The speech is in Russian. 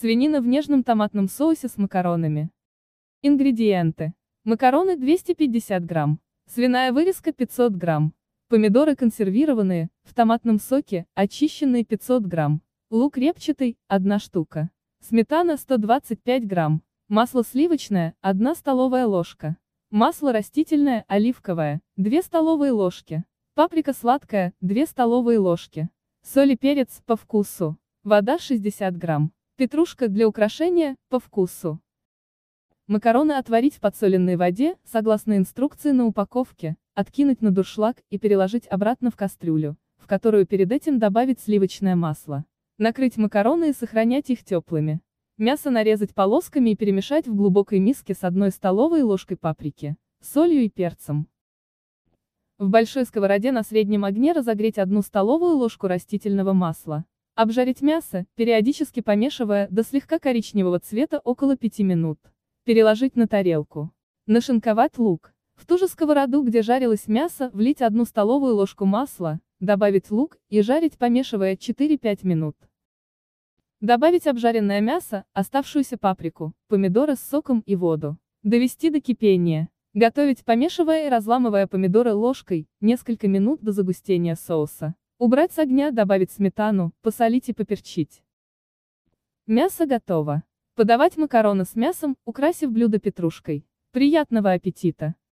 Свинина в нежном томатном соусе с макаронами. Ингредиенты. Макароны 250 грамм. Свиная вырезка 500 грамм. Помидоры консервированные, в томатном соке, очищенные 500 грамм. Лук репчатый, 1 штука. Сметана 125 грамм. Масло сливочное, 1 столовая ложка. Масло растительное, оливковое, 2 столовые ложки. Паприка сладкая, 2 столовые ложки. Соль и перец, по вкусу. Вода 60 грамм. Петрушка для украшения, по вкусу. Макароны отварить в подсоленной воде, согласно инструкции на упаковке, откинуть на дуршлаг и переложить обратно в кастрюлю, в которую перед этим добавить сливочное масло. Накрыть макароны и сохранять их теплыми. Мясо нарезать полосками и перемешать в глубокой миске с одной столовой ложкой паприки, солью и перцем. В большой сковороде на среднем огне разогреть одну столовую ложку растительного масла. Обжарить мясо, периодически помешивая до слегка коричневого цвета около 5 минут. Переложить на тарелку. Нашинковать лук. В ту же сковороду, где жарилось мясо, влить одну столовую ложку масла, добавить лук и жарить, помешивая 4-5 минут. Добавить обжаренное мясо, оставшуюся паприку, помидоры с соком и воду. Довести до кипения. Готовить, помешивая и разламывая помидоры ложкой, несколько минут до загустения соуса. Убрать с огня, добавить сметану, посолить и поперчить. Мясо готово. Подавать макароны с мясом, украсив блюдо петрушкой. Приятного аппетита!